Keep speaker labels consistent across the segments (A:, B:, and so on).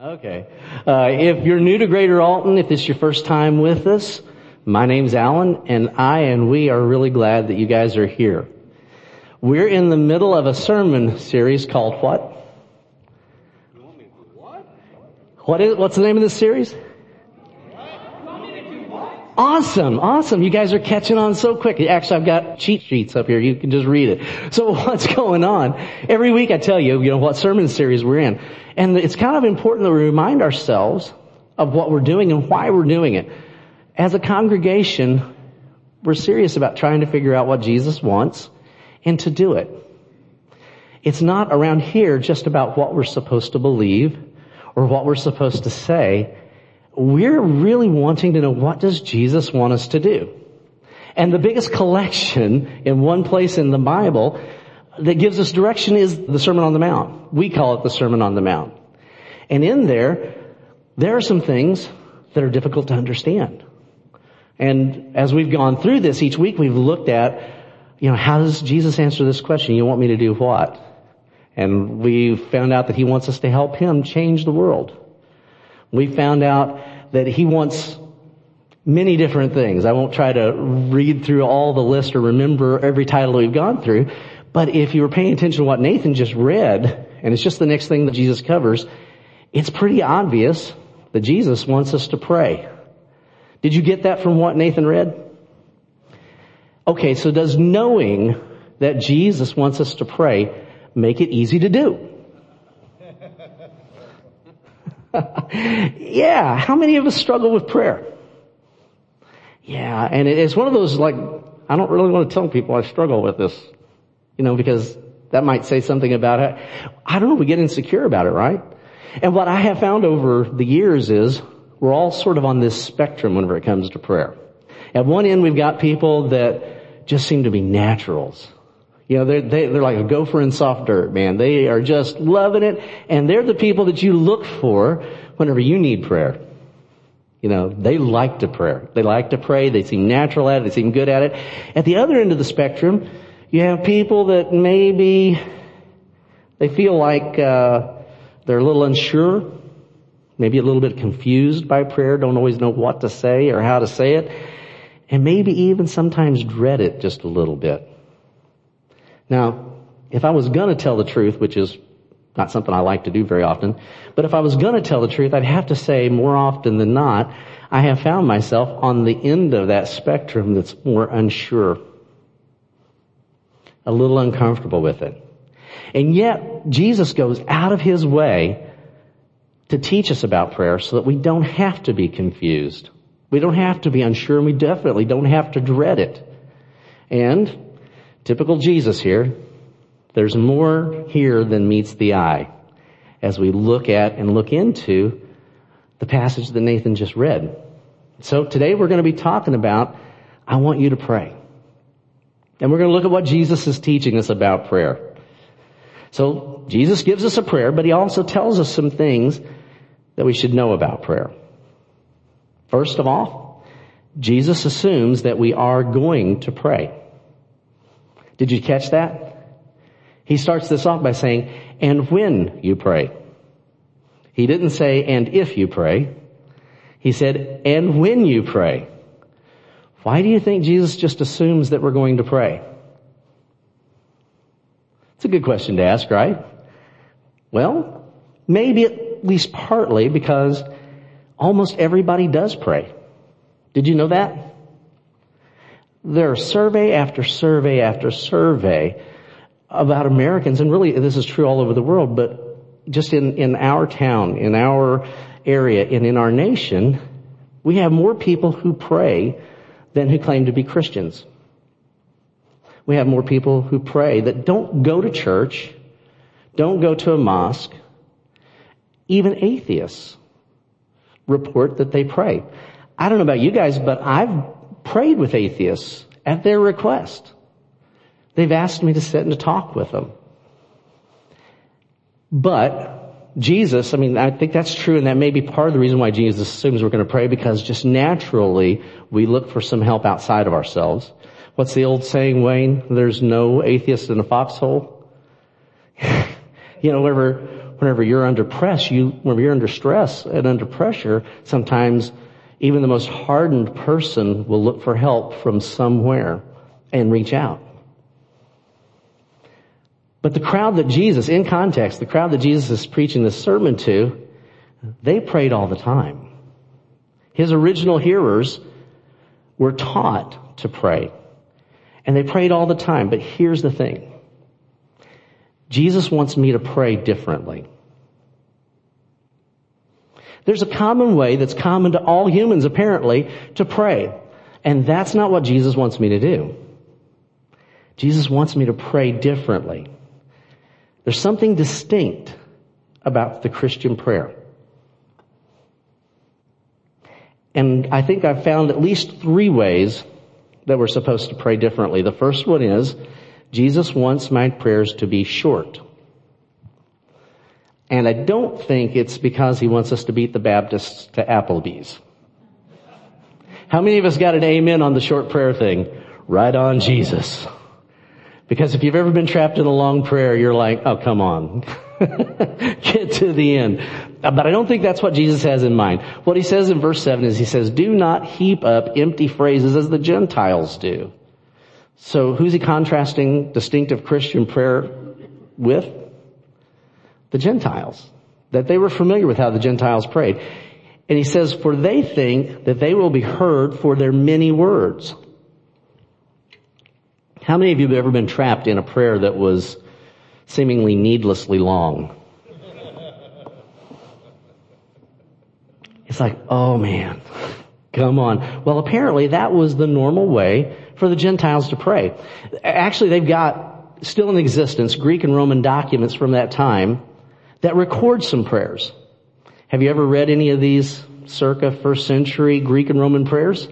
A: Okay. Uh, if you're new to Greater Alton, if this is your first time with us, my name's Alan, and I and we are really glad that you guys are here. We're in the middle of a sermon series called what? What is, what's the name of this series? Awesome, awesome. You guys are catching on so quick. Actually, I've got cheat sheets up here. You can just read it. So what's going on? Every week I tell you, you know, what sermon series we're in. And it's kind of important that we remind ourselves of what we're doing and why we're doing it. As a congregation, we're serious about trying to figure out what Jesus wants and to do it. It's not around here just about what we're supposed to believe or what we're supposed to say we're really wanting to know what does Jesus want us to do? And the biggest collection in one place in the Bible that gives us direction is the Sermon on the Mount. We call it the Sermon on the Mount. And in there, there are some things that are difficult to understand. And as we've gone through this each week, we've looked at, you know, how does Jesus answer this question? You want me to do what? And we found out that he wants us to help him change the world. We found out that he wants many different things. I won't try to read through all the list or remember every title we've gone through, but if you were paying attention to what Nathan just read, and it's just the next thing that Jesus covers, it's pretty obvious that Jesus wants us to pray. Did you get that from what Nathan read? Okay, so does knowing that Jesus wants us to pray make it easy to do? yeah, how many of us struggle with prayer? Yeah, and it's one of those like, I don't really want to tell people I struggle with this, you know, because that might say something about it. I don't know, we get insecure about it, right? And what I have found over the years is we're all sort of on this spectrum whenever it comes to prayer. At one end, we've got people that just seem to be naturals. You know, they're, they, are they are like a gopher in soft dirt, man. They are just loving it. And they're the people that you look for whenever you need prayer. You know, they like to pray. They like to pray. They seem natural at it. They seem good at it. At the other end of the spectrum, you have people that maybe they feel like uh, they're a little unsure, maybe a little bit confused by prayer, don't always know what to say or how to say it, and maybe even sometimes dread it just a little bit. Now, if I was gonna tell the truth, which is not something I like to do very often, but if I was gonna tell the truth, I'd have to say more often than not, I have found myself on the end of that spectrum that's more unsure. A little uncomfortable with it. And yet, Jesus goes out of His way to teach us about prayer so that we don't have to be confused. We don't have to be unsure and we definitely don't have to dread it. And Typical Jesus here. There's more here than meets the eye as we look at and look into the passage that Nathan just read. So today we're going to be talking about, I want you to pray. And we're going to look at what Jesus is teaching us about prayer. So Jesus gives us a prayer, but he also tells us some things that we should know about prayer. First of all, Jesus assumes that we are going to pray. Did you catch that? He starts this off by saying, and when you pray. He didn't say, and if you pray. He said, and when you pray. Why do you think Jesus just assumes that we're going to pray? It's a good question to ask, right? Well, maybe at least partly because almost everybody does pray. Did you know that? There are survey after survey after survey about Americans, and really this is true all over the world, but just in, in our town, in our area, and in our nation, we have more people who pray than who claim to be Christians. We have more people who pray that don't go to church, don't go to a mosque. Even atheists report that they pray. I don't know about you guys, but I've prayed with atheists at their request. They've asked me to sit and to talk with them. But Jesus, I mean, I think that's true and that may be part of the reason why Jesus assumes we're going to pray because just naturally we look for some help outside of ourselves. What's the old saying, Wayne? There's no atheist in a foxhole. you know, whenever whenever you're under press, you, whenever you're under stress and under pressure, sometimes even the most hardened person will look for help from somewhere and reach out. But the crowd that Jesus, in context, the crowd that Jesus is preaching this sermon to, they prayed all the time. His original hearers were taught to pray. And they prayed all the time. But here's the thing. Jesus wants me to pray differently. There's a common way that's common to all humans apparently to pray. And that's not what Jesus wants me to do. Jesus wants me to pray differently. There's something distinct about the Christian prayer. And I think I've found at least three ways that we're supposed to pray differently. The first one is, Jesus wants my prayers to be short. And I don't think it's because he wants us to beat the Baptists to Applebee's. How many of us got an amen on the short prayer thing? Right on Jesus. Because if you've ever been trapped in a long prayer, you're like, oh, come on. Get to the end. Uh, but I don't think that's what Jesus has in mind. What he says in verse 7 is he says, do not heap up empty phrases as the Gentiles do. So who's he contrasting distinctive Christian prayer with? The Gentiles. That they were familiar with how the Gentiles prayed. And he says, for they think that they will be heard for their many words. How many of you have ever been trapped in a prayer that was seemingly needlessly long? It's like, oh man, come on. Well, apparently that was the normal way for the Gentiles to pray. Actually, they've got still in existence Greek and Roman documents from that time that record some prayers. Have you ever read any of these circa first century Greek and Roman prayers?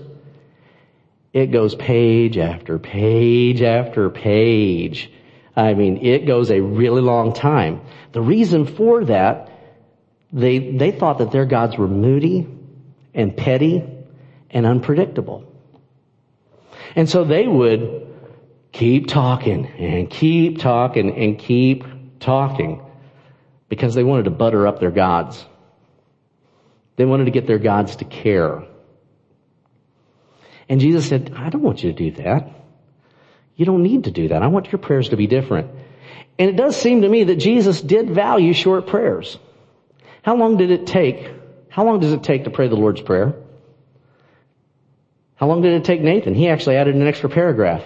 A: It goes page after page after page. I mean, it goes a really long time. The reason for that, they, they thought that their gods were moody and petty and unpredictable. And so they would keep talking and keep talking and keep talking because they wanted to butter up their gods. They wanted to get their gods to care. And Jesus said, I don't want you to do that. You don't need to do that. I want your prayers to be different. And it does seem to me that Jesus did value short prayers. How long did it take? How long does it take to pray the Lord's Prayer? How long did it take Nathan? He actually added an extra paragraph.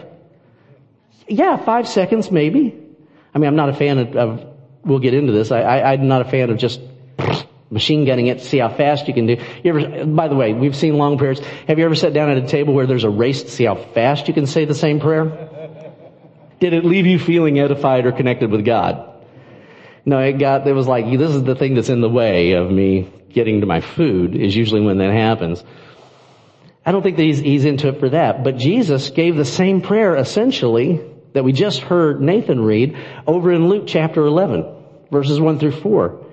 A: Yeah, five seconds maybe. I mean, I'm not a fan of, of we'll get into this. I, I'm not a fan of just machine gunning it to see how fast you can do. You ever, by the way, we've seen long prayers. Have you ever sat down at a table where there's a race to see how fast you can say the same prayer? Did it leave you feeling edified or connected with God? No, it got, it was like, this is the thing that's in the way of me getting to my food is usually when that happens. I don't think that he's, he's into it for that, but Jesus gave the same prayer essentially that we just heard Nathan read over in Luke chapter 11, verses 1 through 4.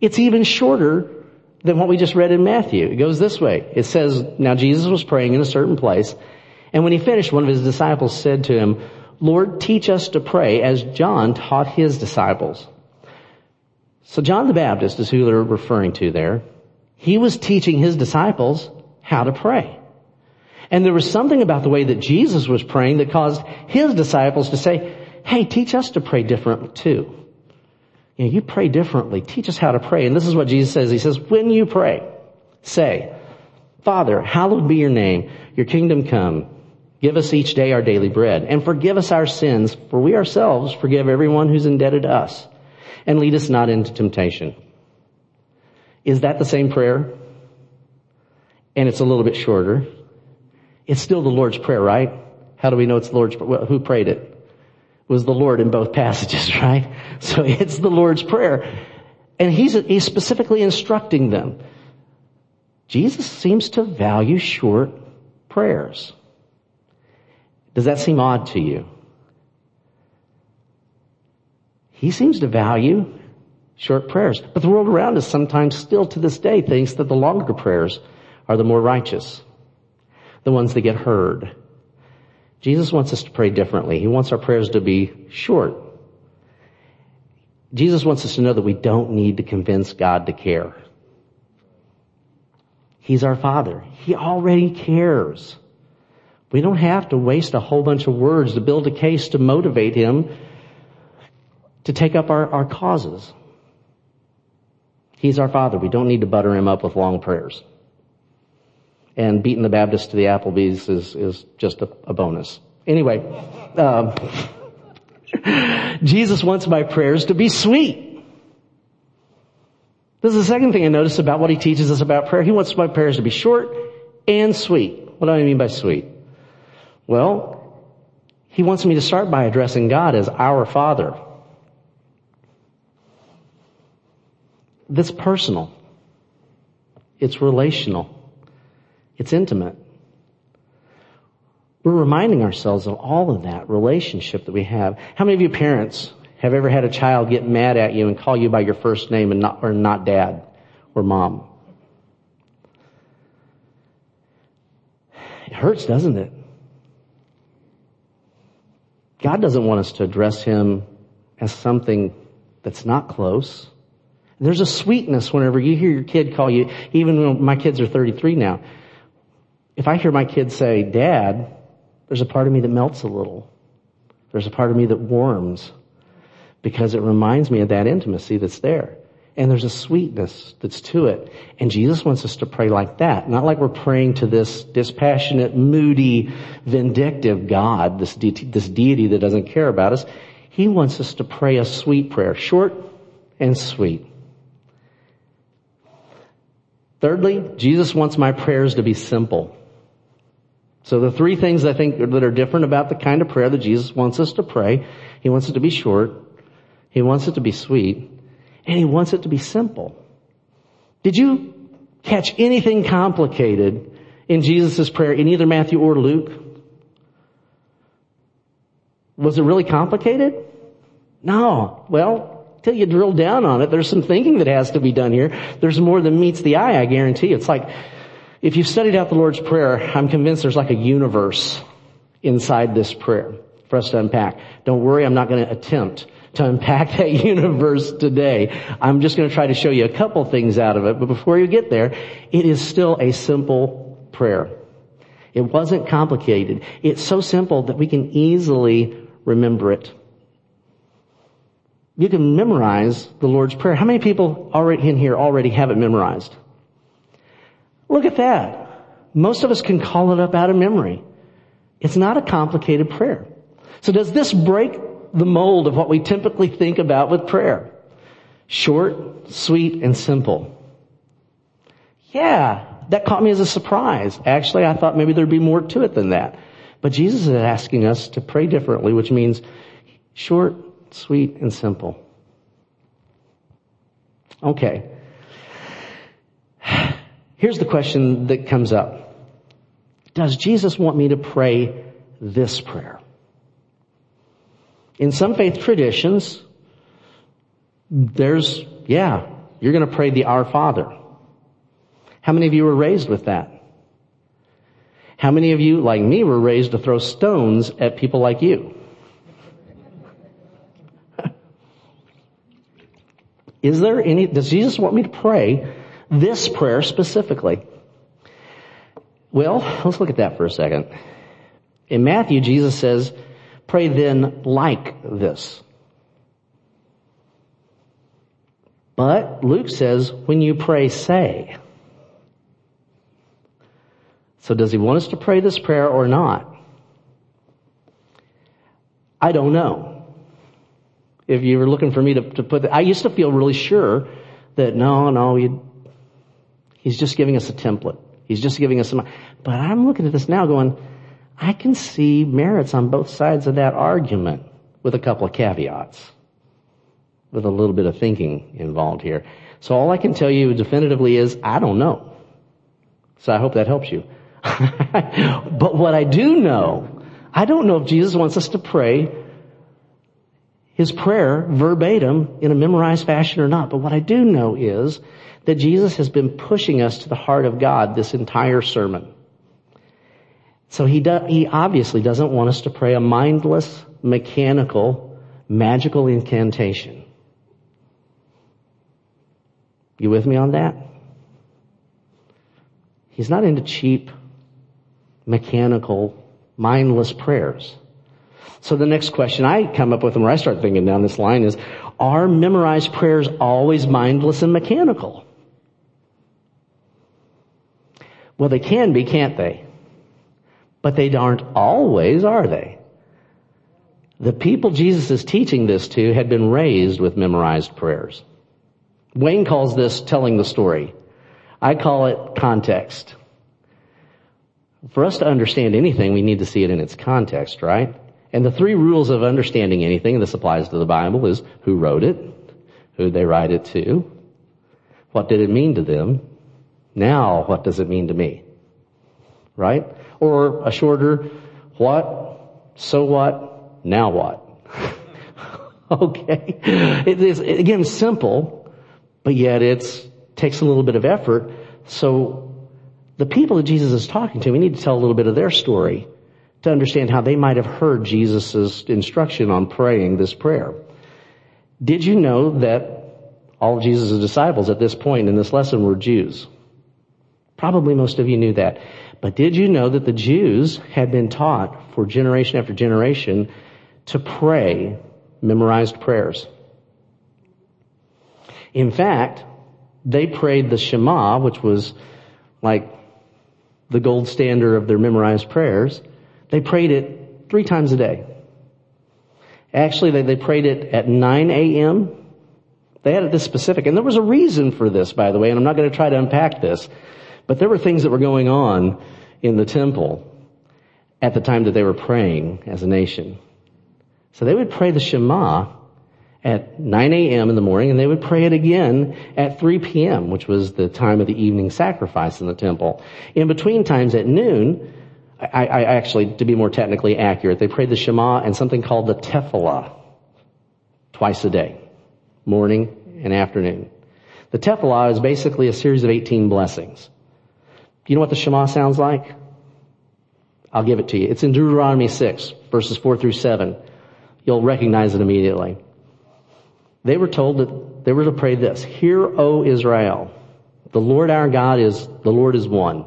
A: It's even shorter than what we just read in Matthew. It goes this way. It says, now Jesus was praying in a certain place, and when he finished, one of his disciples said to him, Lord, teach us to pray as John taught his disciples. So John the Baptist is who they're referring to there. He was teaching his disciples how to pray. And there was something about the way that Jesus was praying that caused his disciples to say, hey, teach us to pray different too. You know, you pray differently. Teach us how to pray. And this is what Jesus says. He says, when you pray, say, Father, hallowed be your name. Your kingdom come. Give us each day our daily bread and forgive us our sins for we ourselves forgive everyone who's indebted to us and lead us not into temptation. Is that the same prayer? And it's a little bit shorter. It's still the Lord's Prayer, right? How do we know it's the Lord's Prayer? Who prayed it? It was the Lord in both passages, right? So it's the Lord's Prayer. And he's, he's specifically instructing them. Jesus seems to value short prayers. Does that seem odd to you? He seems to value short prayers. But the world around us sometimes still to this day thinks that the longer prayers are the more righteous the ones that get heard. Jesus wants us to pray differently. He wants our prayers to be short. Jesus wants us to know that we don't need to convince God to care. He's our Father. He already cares. We don't have to waste a whole bunch of words to build a case to motivate Him to take up our, our causes. He's our Father. We don't need to butter Him up with long prayers. And beating the Baptist to the Applebee's is, is just a, a bonus. Anyway, um, Jesus wants my prayers to be sweet. This is the second thing I notice about what he teaches us about prayer. He wants my prayers to be short and sweet. What do I mean by sweet? Well, he wants me to start by addressing God as our Father. That's personal. It's relational. It's intimate. We're reminding ourselves of all of that relationship that we have. How many of you parents have ever had a child get mad at you and call you by your first name and not, or not dad or mom? It hurts, doesn't it? God doesn't want us to address him as something that's not close. There's a sweetness whenever you hear your kid call you, even when my kids are 33 now. If I hear my kids say, dad, there's a part of me that melts a little. There's a part of me that warms because it reminds me of that intimacy that's there. And there's a sweetness that's to it. And Jesus wants us to pray like that. Not like we're praying to this dispassionate, moody, vindictive God, this, de- this deity that doesn't care about us. He wants us to pray a sweet prayer, short and sweet. Thirdly, Jesus wants my prayers to be simple. So the three things I think that are different about the kind of prayer that Jesus wants us to pray, He wants it to be short, He wants it to be sweet, and He wants it to be simple. Did you catch anything complicated in Jesus' prayer in either Matthew or Luke? Was it really complicated? No. Well, till you drill down on it, there's some thinking that has to be done here. There's more than meets the eye, I guarantee. It's like, if you've studied out the Lord's Prayer, I'm convinced there's like a universe inside this prayer for us to unpack. Don't worry, I'm not going to attempt to unpack that universe today. I'm just going to try to show you a couple things out of it, but before you get there, it is still a simple prayer. It wasn't complicated. It's so simple that we can easily remember it. You can memorize the Lord's Prayer. How many people already in here already have it memorized? Look at that. Most of us can call it up out of memory. It's not a complicated prayer. So does this break the mold of what we typically think about with prayer? Short, sweet, and simple. Yeah, that caught me as a surprise. Actually, I thought maybe there'd be more to it than that. But Jesus is asking us to pray differently, which means short, sweet, and simple. Okay. Here's the question that comes up. Does Jesus want me to pray this prayer? In some faith traditions, there's, yeah, you're going to pray the Our Father. How many of you were raised with that? How many of you, like me, were raised to throw stones at people like you? Is there any, does Jesus want me to pray this prayer specifically? Well, let's look at that for a second. In Matthew, Jesus says, pray then like this. But Luke says, when you pray, say. So does he want us to pray this prayer or not? I don't know. If you were looking for me to, to put that, I used to feel really sure that no, no, you He's just giving us a template. He's just giving us some, but I'm looking at this now going, I can see merits on both sides of that argument with a couple of caveats, with a little bit of thinking involved here. So all I can tell you definitively is, I don't know. So I hope that helps you. but what I do know, I don't know if Jesus wants us to pray his prayer verbatim in a memorized fashion or not. But what I do know is that Jesus has been pushing us to the heart of God this entire sermon. So he, do, he obviously doesn't want us to pray a mindless, mechanical, magical incantation. You with me on that? He's not into cheap, mechanical, mindless prayers. So the next question I come up with when I start thinking down this line is, are memorized prayers always mindless and mechanical? Well, they can be, can't they? But they aren't always, are they? The people Jesus is teaching this to had been raised with memorized prayers. Wayne calls this telling the story. I call it context. For us to understand anything, we need to see it in its context, right? And the three rules of understanding anything, and this applies to the Bible, is who wrote it, who they write it to, what did it mean to them, now what does it mean to me? Right? Or a shorter, what, so what, now what? okay. It is, again, simple, but yet it takes a little bit of effort. So the people that Jesus is talking to, we need to tell a little bit of their story to understand how they might have heard Jesus' instruction on praying this prayer. Did you know that all of Jesus' disciples at this point in this lesson were Jews? Probably most of you knew that. But did you know that the Jews had been taught for generation after generation to pray memorized prayers? In fact, they prayed the Shema, which was like the gold standard of their memorized prayers. They prayed it three times a day. Actually, they, they prayed it at 9 a.m. They had it this specific. And there was a reason for this, by the way, and I'm not going to try to unpack this. But there were things that were going on in the temple at the time that they were praying as a nation. So they would pray the Shema at 9 a.m. in the morning and they would pray it again at 3 p.m., which was the time of the evening sacrifice in the temple. In between times at noon, I, I actually, to be more technically accurate, they prayed the Shema and something called the Tefillah twice a day, morning and afternoon. The Tefillah is basically a series of 18 blessings. You know what the Shema sounds like? I'll give it to you. It's in Deuteronomy 6, verses 4 through 7. You'll recognize it immediately. They were told that they were to pray this, Hear, O Israel, the Lord our God is, the Lord is one.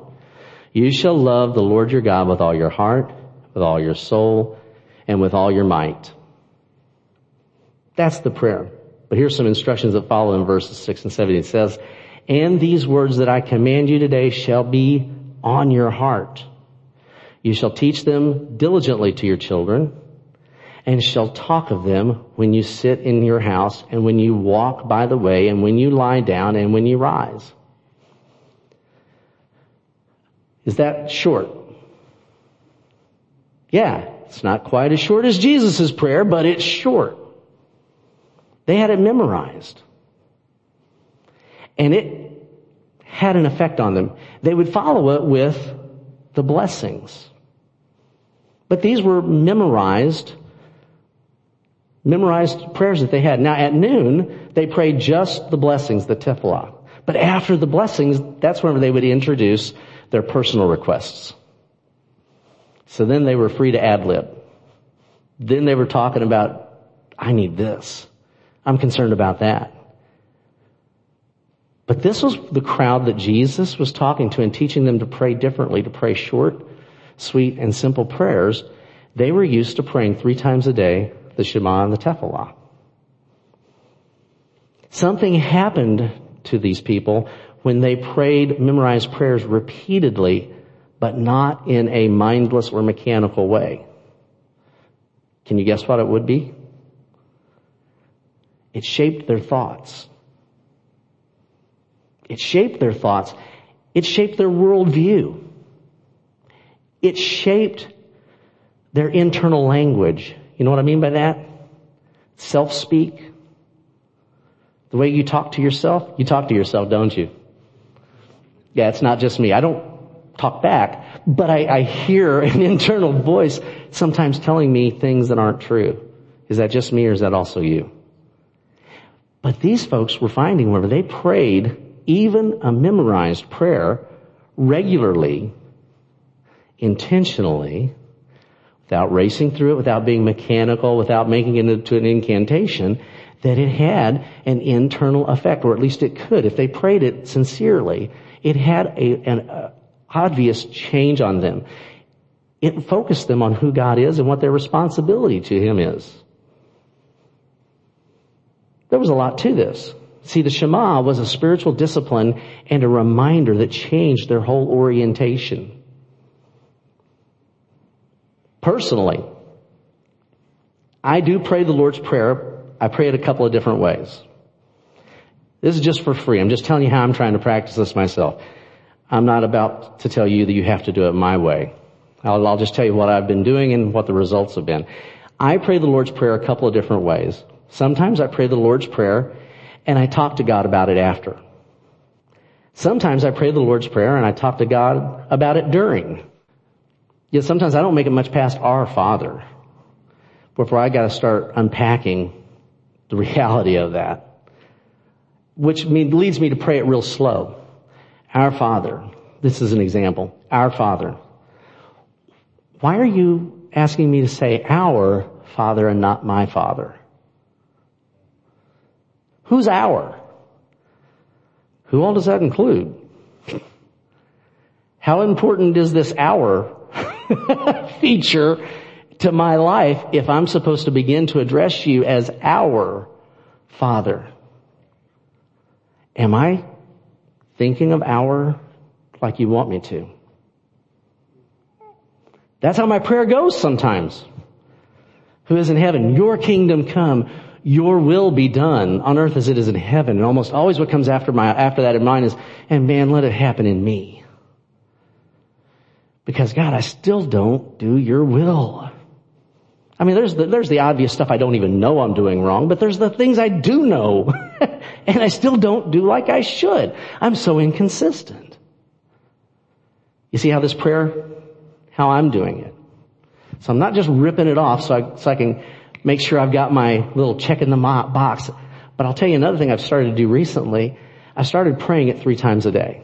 A: You shall love the Lord your God with all your heart, with all your soul, and with all your might. That's the prayer. But here's some instructions that follow in verses 6 and 7. It says, And these words that I command you today shall be on your heart. You shall teach them diligently to your children, and shall talk of them when you sit in your house, and when you walk by the way, and when you lie down, and when you rise. Is that short? Yeah, it's not quite as short as Jesus' prayer, but it's short. They had it memorized. And it had an effect on them. They would follow it with the blessings. But these were memorized, memorized prayers that they had. Now at noon, they prayed just the blessings, the tefillah. But after the blessings, that's whenever they would introduce their personal requests. So then they were free to ad lib. Then they were talking about, I need this. I'm concerned about that. But this was the crowd that Jesus was talking to and teaching them to pray differently, to pray short, sweet, and simple prayers. They were used to praying three times a day, the Shema and the Tefillah. Something happened to these people when they prayed memorized prayers repeatedly, but not in a mindless or mechanical way. Can you guess what it would be? It shaped their thoughts. It shaped their thoughts. It shaped their worldview. It shaped their internal language. You know what I mean by that? Self-speak. The way you talk to yourself, you talk to yourself, don't you? Yeah, it's not just me. I don't talk back, but I, I hear an internal voice sometimes telling me things that aren't true. Is that just me or is that also you? But these folks were finding whenever they prayed even a memorized prayer regularly, intentionally, without racing through it, without being mechanical, without making it into an incantation, that it had an internal effect, or at least it could. If they prayed it sincerely, it had a, an uh, obvious change on them. It focused them on who God is and what their responsibility to Him is. There was a lot to this. See, the Shema was a spiritual discipline and a reminder that changed their whole orientation. Personally, I do pray the Lord's Prayer. I pray it a couple of different ways. This is just for free. I'm just telling you how I'm trying to practice this myself. I'm not about to tell you that you have to do it my way. I'll, I'll just tell you what I've been doing and what the results have been. I pray the Lord's Prayer a couple of different ways. Sometimes I pray the Lord's Prayer and I talk to God about it after. Sometimes I pray the Lord's Prayer and I talk to God about it during. Yet sometimes I don't make it much past our Father before I gotta start unpacking the reality of that. Which leads me to pray it real slow. Our Father. This is an example. Our Father. Why are you asking me to say our Father and not my Father? Who's our? Who all does that include? How important is this our feature to my life if I'm supposed to begin to address you as our Father? Am I thinking of our like you want me to? That's how my prayer goes sometimes. Who is in heaven? Your kingdom come your will be done on earth as it is in heaven. And almost always what comes after my, after that in mine is, and man, let it happen in me. Because God, I still don't do your will. I mean, there's the, there's the obvious stuff I don't even know I'm doing wrong, but there's the things I do know. and I still don't do like I should. I'm so inconsistent. You see how this prayer, how I'm doing it. So I'm not just ripping it off so I, so I can make sure I've got my little check in the box. But I'll tell you another thing I've started to do recently. I started praying it three times a day.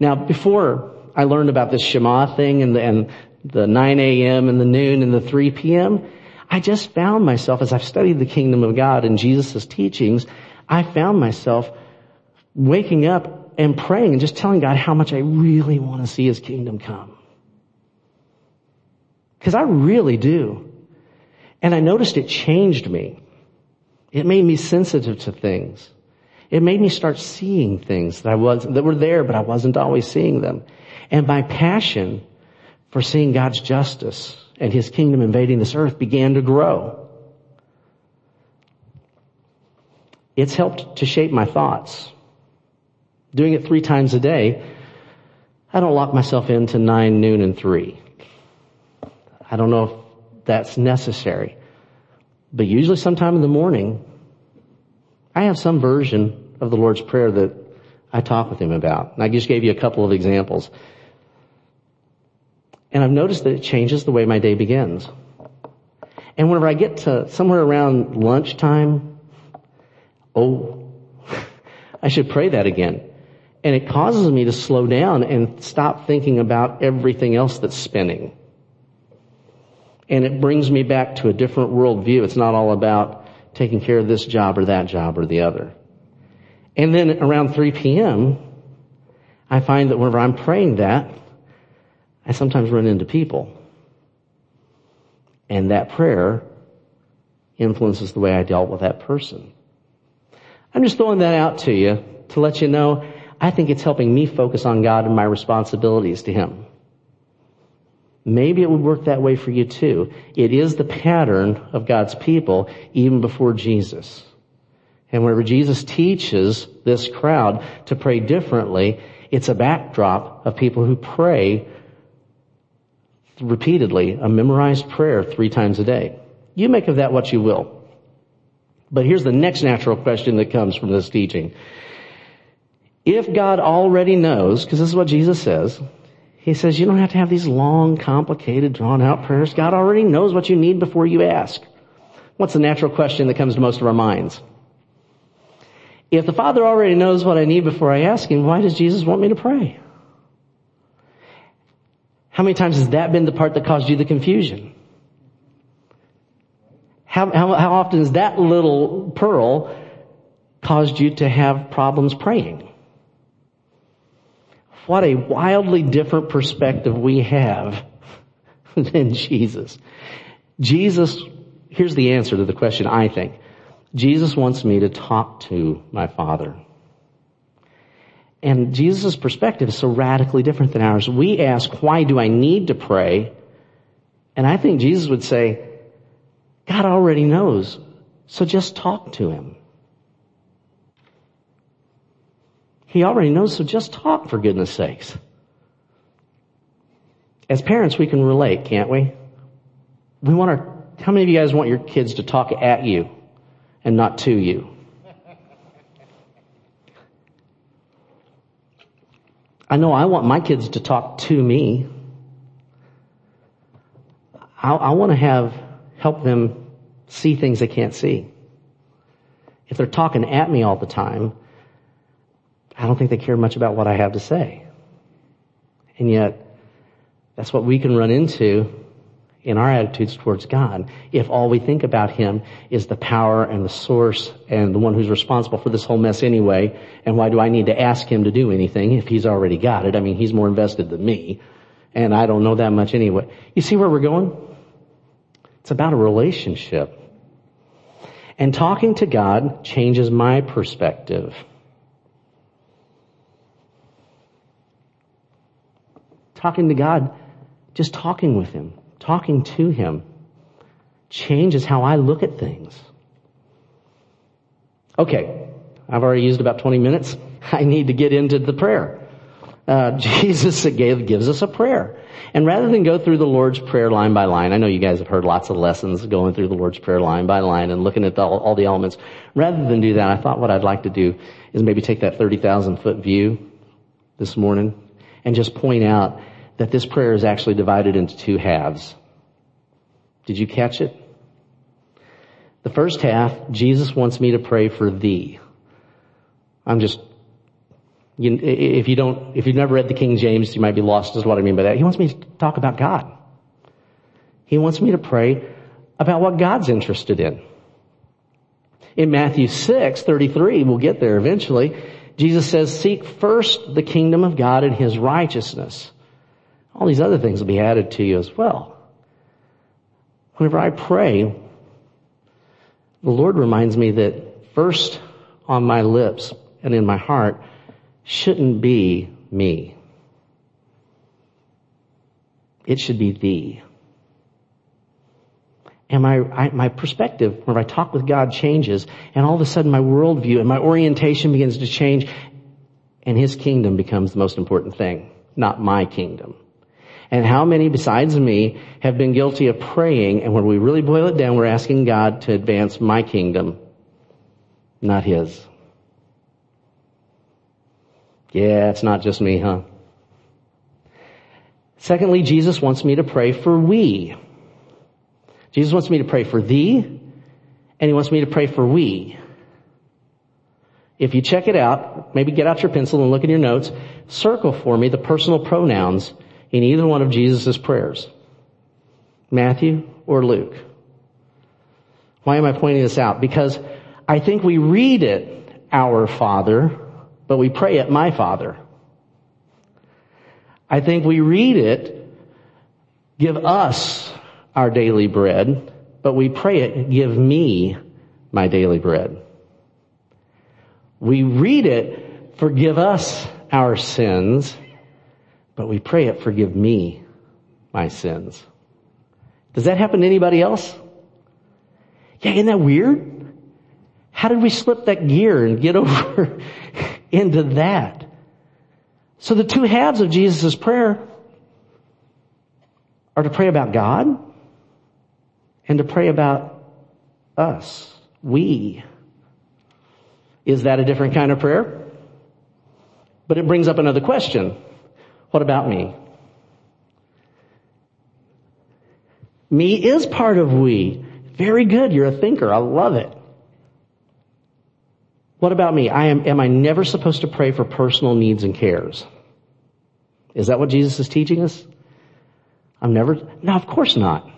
A: Now, before I learned about this Shema thing and the, and the 9 a.m. and the noon and the 3 p.m., I just found myself, as I've studied the kingdom of God and Jesus' teachings, I found myself waking up and praying and just telling God how much I really want to see His kingdom come. Because I really do. And I noticed it changed me. It made me sensitive to things. It made me start seeing things that I was, that were there, but I wasn't always seeing them. And my passion for seeing God's justice and His kingdom invading this earth began to grow. It's helped to shape my thoughts. Doing it three times a day, I don't lock myself into nine, noon, and three. I don't know if that's necessary. But usually sometime in the morning, I have some version of the Lord's Prayer that I talk with Him about. And I just gave you a couple of examples. And I've noticed that it changes the way my day begins. And whenever I get to somewhere around lunchtime, oh, I should pray that again. And it causes me to slow down and stop thinking about everything else that's spinning. And it brings me back to a different worldview. It's not all about taking care of this job or that job or the other. And then around 3 p.m., I find that whenever I'm praying that, I sometimes run into people. And that prayer influences the way I dealt with that person. I'm just throwing that out to you to let you know I think it's helping me focus on God and my responsibilities to Him. Maybe it would work that way for you too. It is the pattern of God's people even before Jesus. And whenever Jesus teaches this crowd to pray differently, it's a backdrop of people who pray repeatedly a memorized prayer three times a day. You make of that what you will. But here's the next natural question that comes from this teaching. If God already knows, because this is what Jesus says, he says you don't have to have these long, complicated, drawn out prayers. God already knows what you need before you ask. What's the natural question that comes to most of our minds? If the Father already knows what I need before I ask Him, why does Jesus want me to pray? How many times has that been the part that caused you the confusion? How, how, how often has that little pearl caused you to have problems praying? What a wildly different perspective we have than Jesus. Jesus, here's the answer to the question I think. Jesus wants me to talk to my Father. And Jesus' perspective is so radically different than ours. We ask, why do I need to pray? And I think Jesus would say, God already knows, so just talk to Him. He already knows, so just talk for goodness sakes. As parents, we can relate, can't we? We want our, how many of you guys want your kids to talk at you and not to you? I know I want my kids to talk to me. I, I want to have, help them see things they can't see. If they're talking at me all the time, I don't think they care much about what I have to say. And yet, that's what we can run into in our attitudes towards God if all we think about Him is the power and the source and the one who's responsible for this whole mess anyway. And why do I need to ask Him to do anything if He's already got it? I mean, He's more invested than me and I don't know that much anyway. You see where we're going? It's about a relationship. And talking to God changes my perspective. Talking to God, just talking with Him, talking to Him, changes how I look at things. Okay, I've already used about 20 minutes. I need to get into the prayer. Uh, Jesus gave, gives us a prayer. And rather than go through the Lord's Prayer line by line, I know you guys have heard lots of lessons going through the Lord's Prayer line by line and looking at the, all, the elements. Rather than do that, I thought what I'd like to do is maybe take that 30,000 foot view this morning and just point out that this prayer is actually divided into two halves. Did you catch it? The first half, Jesus wants me to pray for thee. I'm just, you, if you don't, if you've never read the King James, you might be lost is what I mean by that. He wants me to talk about God. He wants me to pray about what God's interested in. In Matthew 6, 33, we'll get there eventually, Jesus says, seek first the kingdom of God and His righteousness all these other things will be added to you as well. Whenever I pray, the Lord reminds me that first on my lips and in my heart shouldn't be me. It should be thee. And my, I, my perspective, when I talk with God changes, and all of a sudden my worldview and my orientation begins to change, and His kingdom becomes the most important thing, not my kingdom. And how many besides me have been guilty of praying and when we really boil it down, we're asking God to advance my kingdom, not His. Yeah, it's not just me, huh? Secondly, Jesus wants me to pray for we. Jesus wants me to pray for thee, and He wants me to pray for we. If you check it out, maybe get out your pencil and look in your notes, circle for me the personal pronouns in either one of Jesus' prayers. Matthew or Luke. Why am I pointing this out? Because I think we read it, our Father, but we pray it, my Father. I think we read it, give us our daily bread, but we pray it, give me my daily bread. We read it, forgive us our sins, but we pray it, forgive me my sins. Does that happen to anybody else? Yeah, isn't that weird? How did we slip that gear and get over into that? So the two halves of Jesus' prayer are to pray about God and to pray about us. We. Is that a different kind of prayer? But it brings up another question. What about me? Me is part of we. Very good. You're a thinker. I love it. What about me? I am, am I never supposed to pray for personal needs and cares? Is that what Jesus is teaching us? I'm never, no, of course not.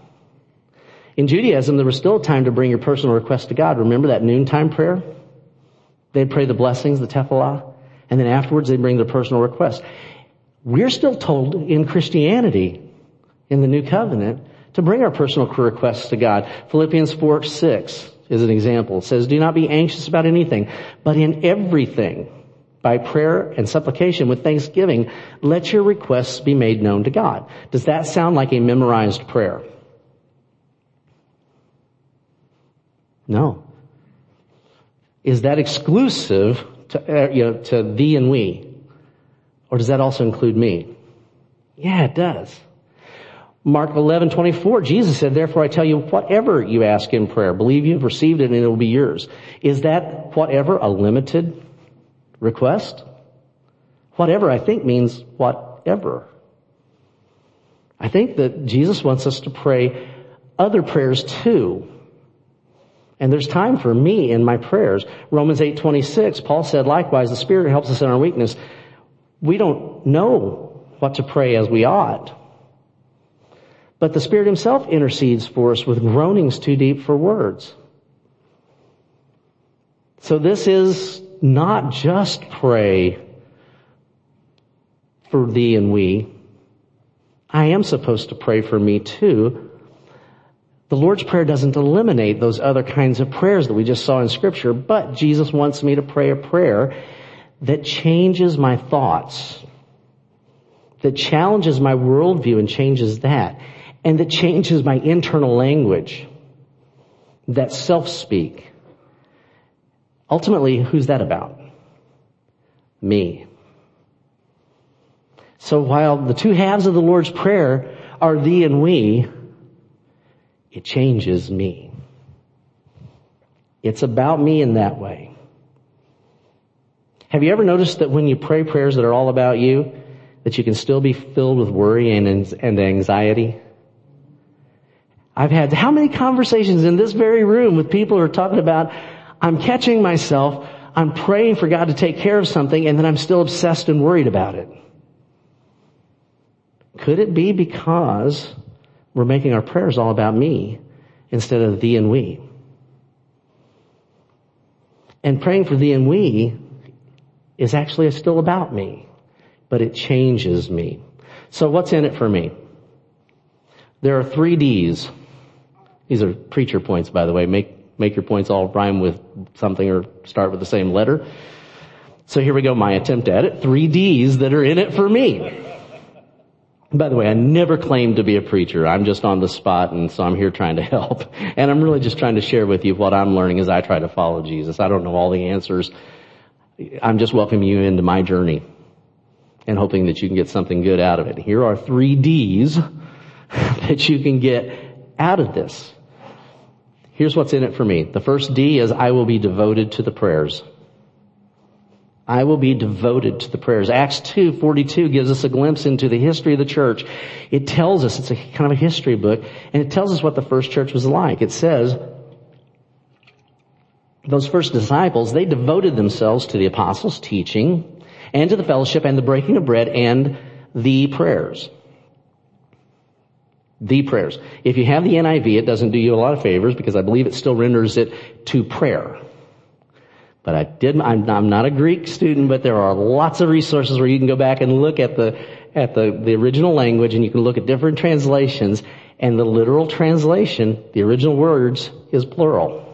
A: In Judaism, there was still time to bring your personal request to God. Remember that noontime prayer? They'd pray the blessings, the tefillah, and then afterwards they'd bring their personal request. We're still told in Christianity, in the new covenant, to bring our personal requests to God. Philippians 4, 6 is an example. It says, do not be anxious about anything, but in everything, by prayer and supplication with thanksgiving, let your requests be made known to God. Does that sound like a memorized prayer? No. Is that exclusive to, uh, you know, to thee and we? Or does that also include me? Yeah, it does. Mark 11, 24, Jesus said, therefore I tell you, whatever you ask in prayer, believe you've received it and it will be yours. Is that whatever a limited request? Whatever I think means whatever. I think that Jesus wants us to pray other prayers too. And there's time for me in my prayers. Romans 8:26, Paul said likewise, the Spirit helps us in our weakness. We don't know what to pray as we ought. But the Spirit Himself intercedes for us with groanings too deep for words. So this is not just pray for thee and we. I am supposed to pray for me too. The Lord's Prayer doesn't eliminate those other kinds of prayers that we just saw in scripture, but Jesus wants me to pray a prayer that changes my thoughts, that challenges my worldview and changes that and that changes my internal language, that self-speak. Ultimately, who's that about? Me. So while the two halves of the Lord's Prayer are thee and we, it changes me. It's about me in that way. Have you ever noticed that when you pray prayers that are all about you, that you can still be filled with worry and, and anxiety? I've had how many conversations in this very room with people who are talking about, I'm catching myself, I'm praying for God to take care of something, and then I'm still obsessed and worried about it. Could it be because we're making our prayers all about me instead of thee and we? And praying for thee and we is actually still about me, but it changes me. So what's in it for me? There are three D's. These are preacher points, by the way. Make, make your points all rhyme with something or start with the same letter. So here we go, my attempt at it. Three D's that are in it for me. By the way, I never claimed to be a preacher. I'm just on the spot and so I'm here trying to help. And I'm really just trying to share with you what I'm learning as I try to follow Jesus. I don't know all the answers. I'm just welcoming you into my journey and hoping that you can get something good out of it. Here are three D's that you can get out of this. Here's what's in it for me. The first D is I will be devoted to the prayers. I will be devoted to the prayers. Acts 2:42 gives us a glimpse into the history of the church. It tells us it's a kind of a history book and it tells us what the first church was like. It says those first disciples, they devoted themselves to the apostles' teaching and to the fellowship and the breaking of bread and the prayers. The prayers. If you have the NIV, it doesn't do you a lot of favors because I believe it still renders it to prayer. But I did, I'm, I'm not a Greek student, but there are lots of resources where you can go back and look at the, at the, the original language and you can look at different translations and the literal translation, the original words, is plural.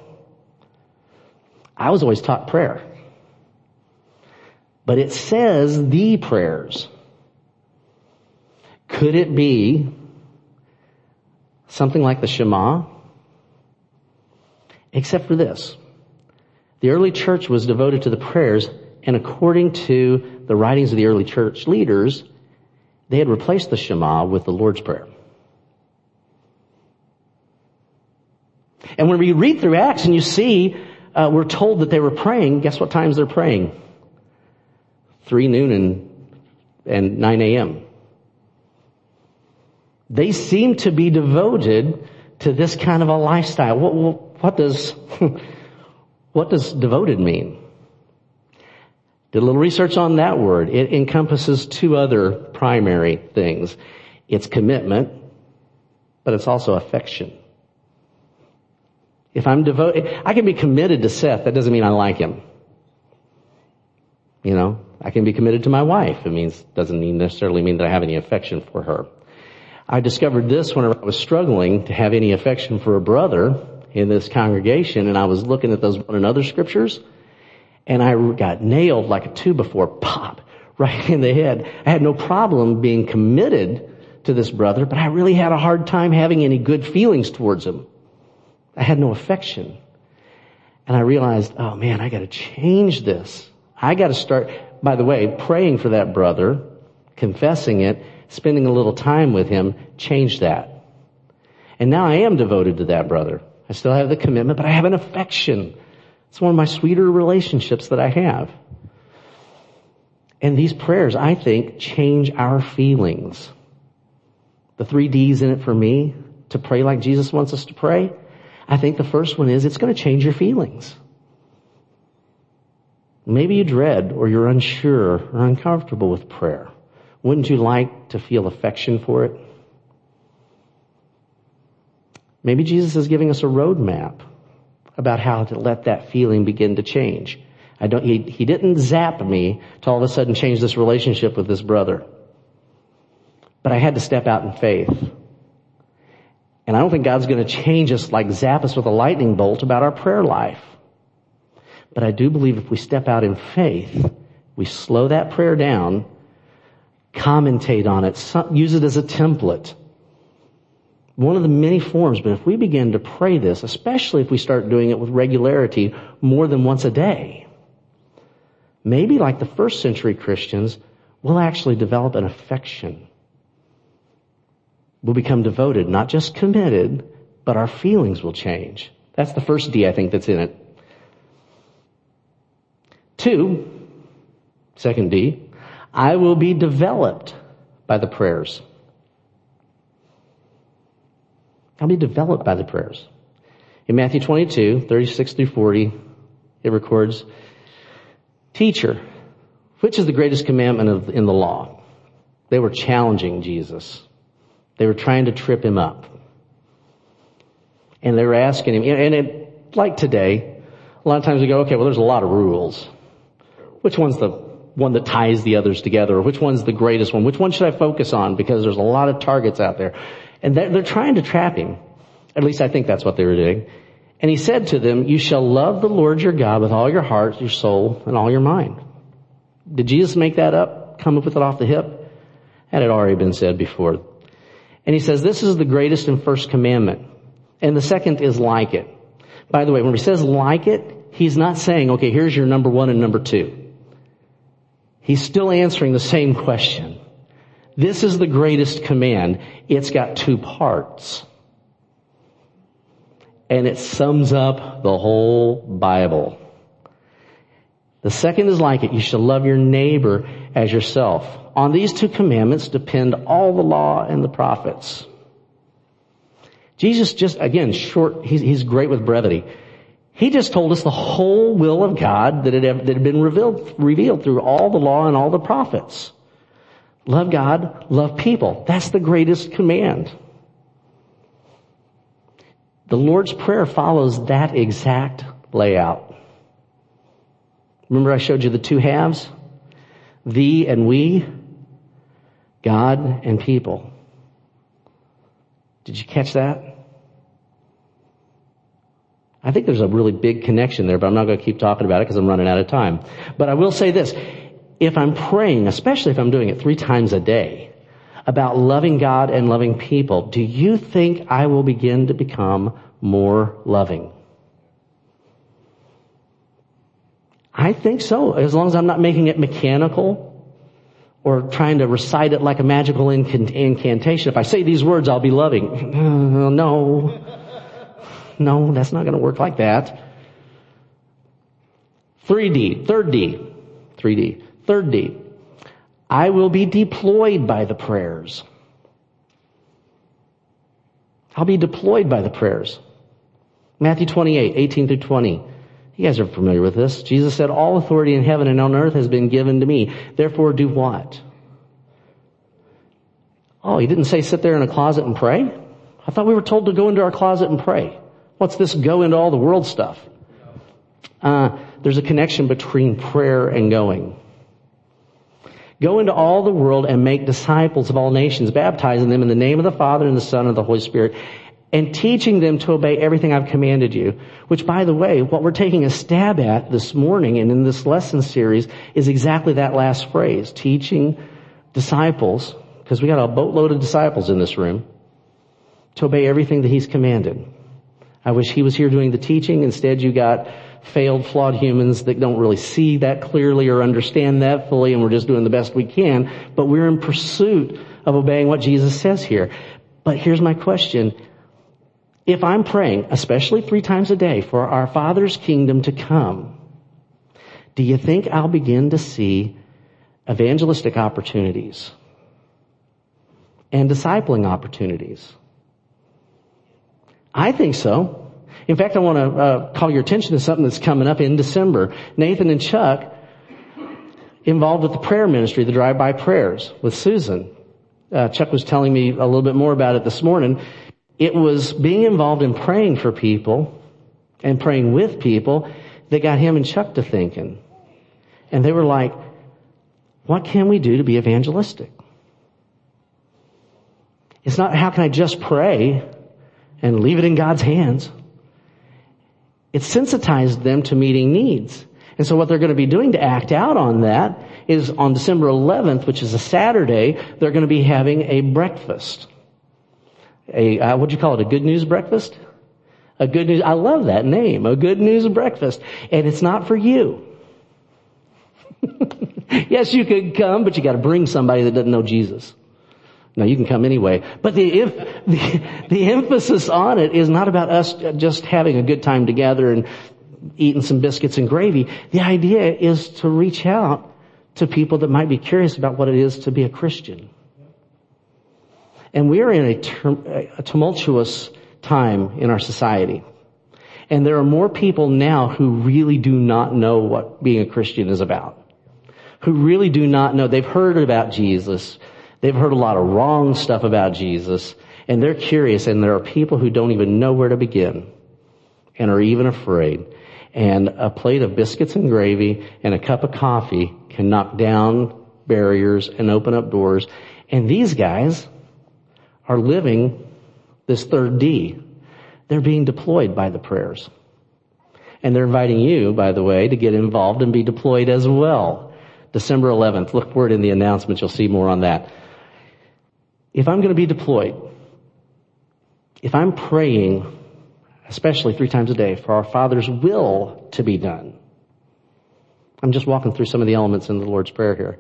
A: I was always taught prayer. But it says the prayers. Could it be Something like the Shema. Except for this. The early church was devoted to the prayers and according to the writings of the early church leaders, they had replaced the Shema with the Lord's Prayer. And when we read through Acts and you see, uh, we're told that they were praying, guess what times they're praying? 3 noon and, and 9 a.m. They seem to be devoted to this kind of a lifestyle. What, what does, what does devoted mean? Did a little research on that word. It encompasses two other primary things. It's commitment, but it's also affection. If I'm devoted, I can be committed to Seth. That doesn't mean I like him. You know, I can be committed to my wife. It means, doesn't necessarily mean that I have any affection for her. I discovered this when I was struggling to have any affection for a brother in this congregation and I was looking at those one another scriptures and I got nailed like a two before pop right in the head. I had no problem being committed to this brother, but I really had a hard time having any good feelings towards him. I had no affection. And I realized, oh man, I gotta change this. I gotta start, by the way, praying for that brother, confessing it, spending a little time with him, change that. And now I am devoted to that brother. I still have the commitment, but I have an affection. It's one of my sweeter relationships that I have. And these prayers, I think, change our feelings. The three D's in it for me, to pray like Jesus wants us to pray. I think the first one is it's going to change your feelings. Maybe you dread or you're unsure or uncomfortable with prayer. Wouldn't you like to feel affection for it? Maybe Jesus is giving us a roadmap about how to let that feeling begin to change. I don't, he, he didn't zap me to all of a sudden change this relationship with this brother. But I had to step out in faith. And I don't think God's going to change us like zap us with a lightning bolt about our prayer life. But I do believe if we step out in faith, we slow that prayer down, commentate on it, use it as a template, one of the many forms, but if we begin to pray this, especially if we start doing it with regularity more than once a day, maybe like the first century Christians, we'll actually develop an affection. We'll become devoted, not just committed, but our feelings will change. That's the first D I think that's in it. Two, second D, I will be developed by the prayers. I'll be developed by the prayers. In Matthew 22, 36 through 40, it records, Teacher, which is the greatest commandment of, in the law? They were challenging Jesus. They were trying to trip him up. And they were asking him, and it, like today, a lot of times we go, okay, well there's a lot of rules. Which one's the one that ties the others together? Which one's the greatest one? Which one should I focus on? Because there's a lot of targets out there. And they're, they're trying to trap him. At least I think that's what they were doing. And he said to them, you shall love the Lord your God with all your heart, your soul, and all your mind. Did Jesus make that up? Come up with it off the hip? Had already been said before. And he says, this is the greatest and first commandment. And the second is like it. By the way, when he says like it, he's not saying, okay, here's your number one and number two. He's still answering the same question. This is the greatest command. It's got two parts. And it sums up the whole Bible. The second is like it. You shall love your neighbor as yourself. On these two commandments depend all the law and the prophets. Jesus just, again, short, he's, he's great with brevity. He just told us the whole will of God that had, that had been revealed, revealed through all the law and all the prophets. Love God, love people. That's the greatest command. The Lord's Prayer follows that exact layout. Remember I showed you the two halves? Thee and we, God and people. Did you catch that? I think there's a really big connection there, but I'm not going to keep talking about it because I'm running out of time. But I will say this if I'm praying, especially if I'm doing it three times a day, about loving God and loving people, do you think I will begin to become more loving? I think so, as long as I'm not making it mechanical or trying to recite it like a magical incantation. If I say these words, I'll be loving. Uh, no. No, that's not going to work like that. 3D, third D, 3D. Third D, I will be deployed by the prayers. I'll be deployed by the prayers. Matthew 28, 18 through 20. You guys are familiar with this. Jesus said, all authority in heaven and on earth has been given to me. Therefore do what? Oh, he didn't say sit there in a closet and pray? I thought we were told to go into our closet and pray. What's this go into all the world stuff? Uh, there's a connection between prayer and going. Go into all the world and make disciples of all nations, baptizing them in the name of the Father and the Son and the Holy Spirit, and teaching them to obey everything I've commanded you. Which, by the way, what we're taking a stab at this morning and in this lesson series is exactly that last phrase, teaching disciples, because we got a boatload of disciples in this room, to obey everything that He's commanded. I wish He was here doing the teaching. Instead, you got failed, flawed humans that don't really see that clearly or understand that fully, and we're just doing the best we can. But we're in pursuit of obeying what Jesus says here. But here's my question. If I'm praying, especially three times a day, for our Father's kingdom to come, do you think I'll begin to see evangelistic opportunities and discipling opportunities? I think so. In fact, I want to uh, call your attention to something that's coming up in December. Nathan and Chuck involved with the prayer ministry, the drive-by prayers with Susan. Uh, Chuck was telling me a little bit more about it this morning. It was being involved in praying for people and praying with people that got him and Chuck to thinking. And they were like, what can we do to be evangelistic? It's not how can I just pray and leave it in God's hands. It sensitized them to meeting needs. And so what they're going to be doing to act out on that is on December 11th, which is a Saturday, they're going to be having a breakfast. A, uh, what do you call it? A good news breakfast? A good news, I love that name, a good news breakfast. And it's not for you. yes, you could come, but you gotta bring somebody that doesn't know Jesus. Now you can come anyway. But the, the, the emphasis on it is not about us just having a good time together and eating some biscuits and gravy. The idea is to reach out to people that might be curious about what it is to be a Christian. And we are in a, a tumultuous time in our society. And there are more people now who really do not know what being a Christian is about. Who really do not know. They've heard about Jesus. They've heard a lot of wrong stuff about Jesus. And they're curious and there are people who don't even know where to begin. And are even afraid. And a plate of biscuits and gravy and a cup of coffee can knock down barriers and open up doors. And these guys, are living this third D. They're being deployed by the prayers. And they're inviting you, by the way, to get involved and be deployed as well. December 11th. Look for it in the announcement. You'll see more on that. If I'm going to be deployed, if I'm praying, especially three times a day, for our Father's will to be done, I'm just walking through some of the elements in the Lord's Prayer here.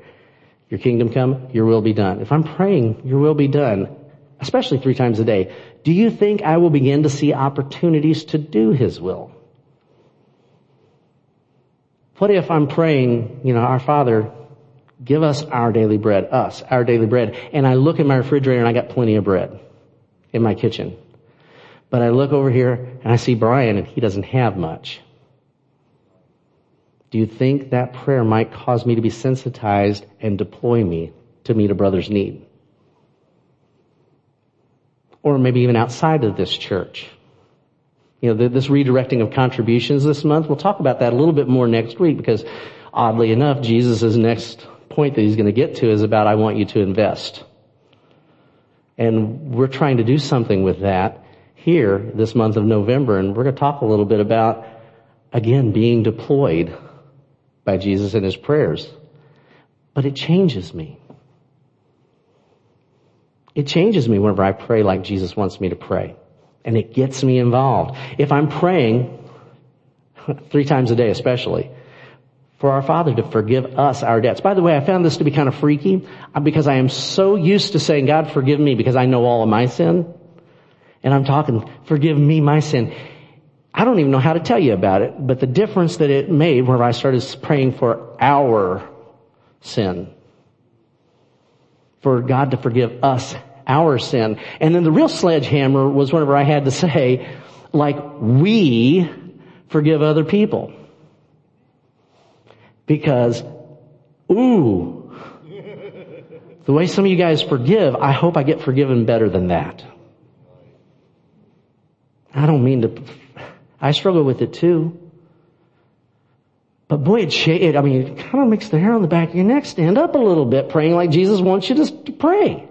A: Your kingdom come, your will be done. If I'm praying, your will be done, especially three times a day, do you think I will begin to see opportunities to do His will? What if I'm praying, you know, our Father, give us our daily bread, us, our daily bread, and I look in my refrigerator and I got plenty of bread in my kitchen. But I look over here and I see Brian and he doesn't have much. Do you think that prayer might cause me to be sensitized and deploy me to meet a brother's need? Or maybe even outside of this church. You know, this redirecting of contributions this month, we'll talk about that a little bit more next week because oddly enough, Jesus' next point that he's going to get to is about, I want you to invest. And we're trying to do something with that here this month of November, and we're going to talk a little bit about, again, being deployed by Jesus in his prayers. But it changes me. It changes me whenever I pray like Jesus wants me to pray. And it gets me involved. If I'm praying, three times a day especially, for our Father to forgive us our debts. By the way, I found this to be kind of freaky uh, because I am so used to saying, God forgive me because I know all of my sin. And I'm talking, forgive me my sin. I don't even know how to tell you about it, but the difference that it made where I started praying for our sin for God to forgive us our sin. And then the real sledgehammer was whenever I had to say, like, we forgive other people. Because, ooh, the way some of you guys forgive, I hope I get forgiven better than that. I don't mean to I struggle with it too. But boy, it, it I mean, it kind of makes the hair on the back of your neck stand up a little bit, praying like Jesus wants you to pray.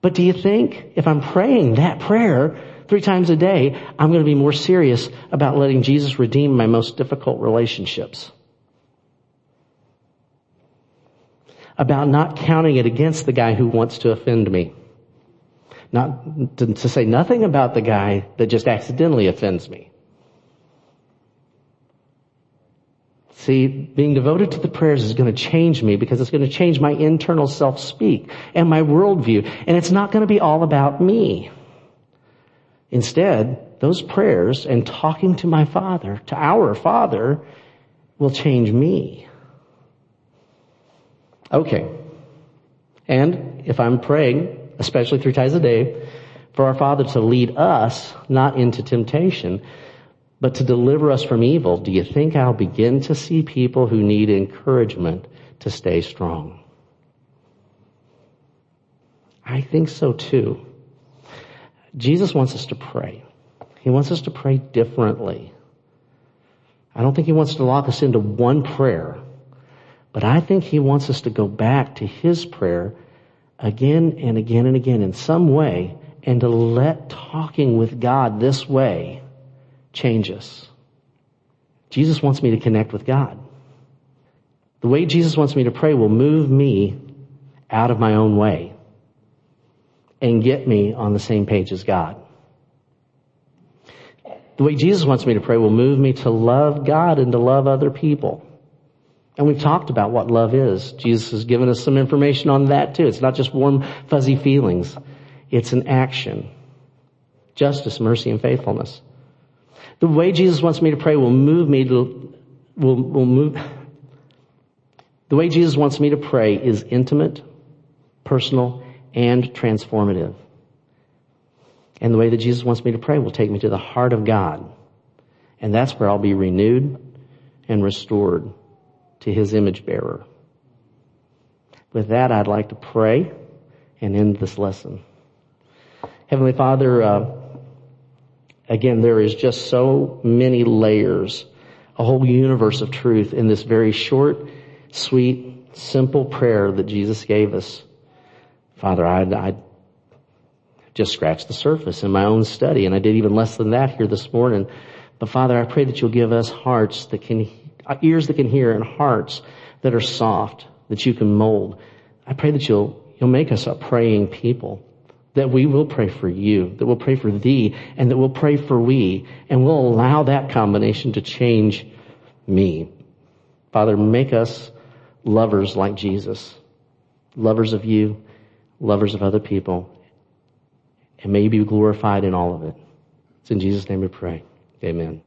A: But do you think if I'm praying that prayer three times a day, I'm going to be more serious about letting Jesus redeem my most difficult relationships? About not counting it against the guy who wants to offend me. Not to say nothing about the guy that just accidentally offends me. See, being devoted to the prayers is going to change me because it's going to change my internal self-speak and my worldview. And it's not going to be all about me. Instead, those prayers and talking to my Father, to our Father, will change me. Okay. And if I'm praying, especially three times a day, for our Father to lead us not into temptation, but to deliver us from evil, do you think I'll begin to see people who need encouragement to stay strong? I think so too. Jesus wants us to pray. He wants us to pray differently. I don't think he wants to lock us into one prayer, but I think he wants us to go back to his prayer again and again and again in some way and to let talking with God this way change us. Jesus wants me to connect with God. The way Jesus wants me to pray will move me out of my own way and get me on the same page as God. The way Jesus wants me to pray will move me to love God and to love other people. And we've talked about what love is. Jesus has given us some information on that too. It's not just warm, fuzzy feelings. It's an action. Justice, mercy, and faithfulness. The way Jesus wants me to pray will move me to, will, will move. The way Jesus wants me to pray is intimate, personal, and transformative. And the way that Jesus wants me to pray will take me to the heart of God. And that's where I'll be renewed and restored to His image bearer. With that, I'd like to pray and end this lesson. Heavenly Father, uh, Again, there is just so many layers, a whole universe of truth in this very short, sweet, simple prayer that Jesus gave us. Father, I, I just scratched the surface in my own study, and I did even less than that here this morning. But Father, I pray that you'll give us hearts that can, uh, ears that can hear and hearts that are soft, that you can mold. I pray that you'll, you'll make us a praying people that we will pray for you, that we'll pray for thee, and that we'll pray for we, and we'll allow that combination to change me. Father, make us lovers like Jesus, lovers of you, lovers of other people, and may you be glorified in all of it. It's in Jesus' name we pray. Amen.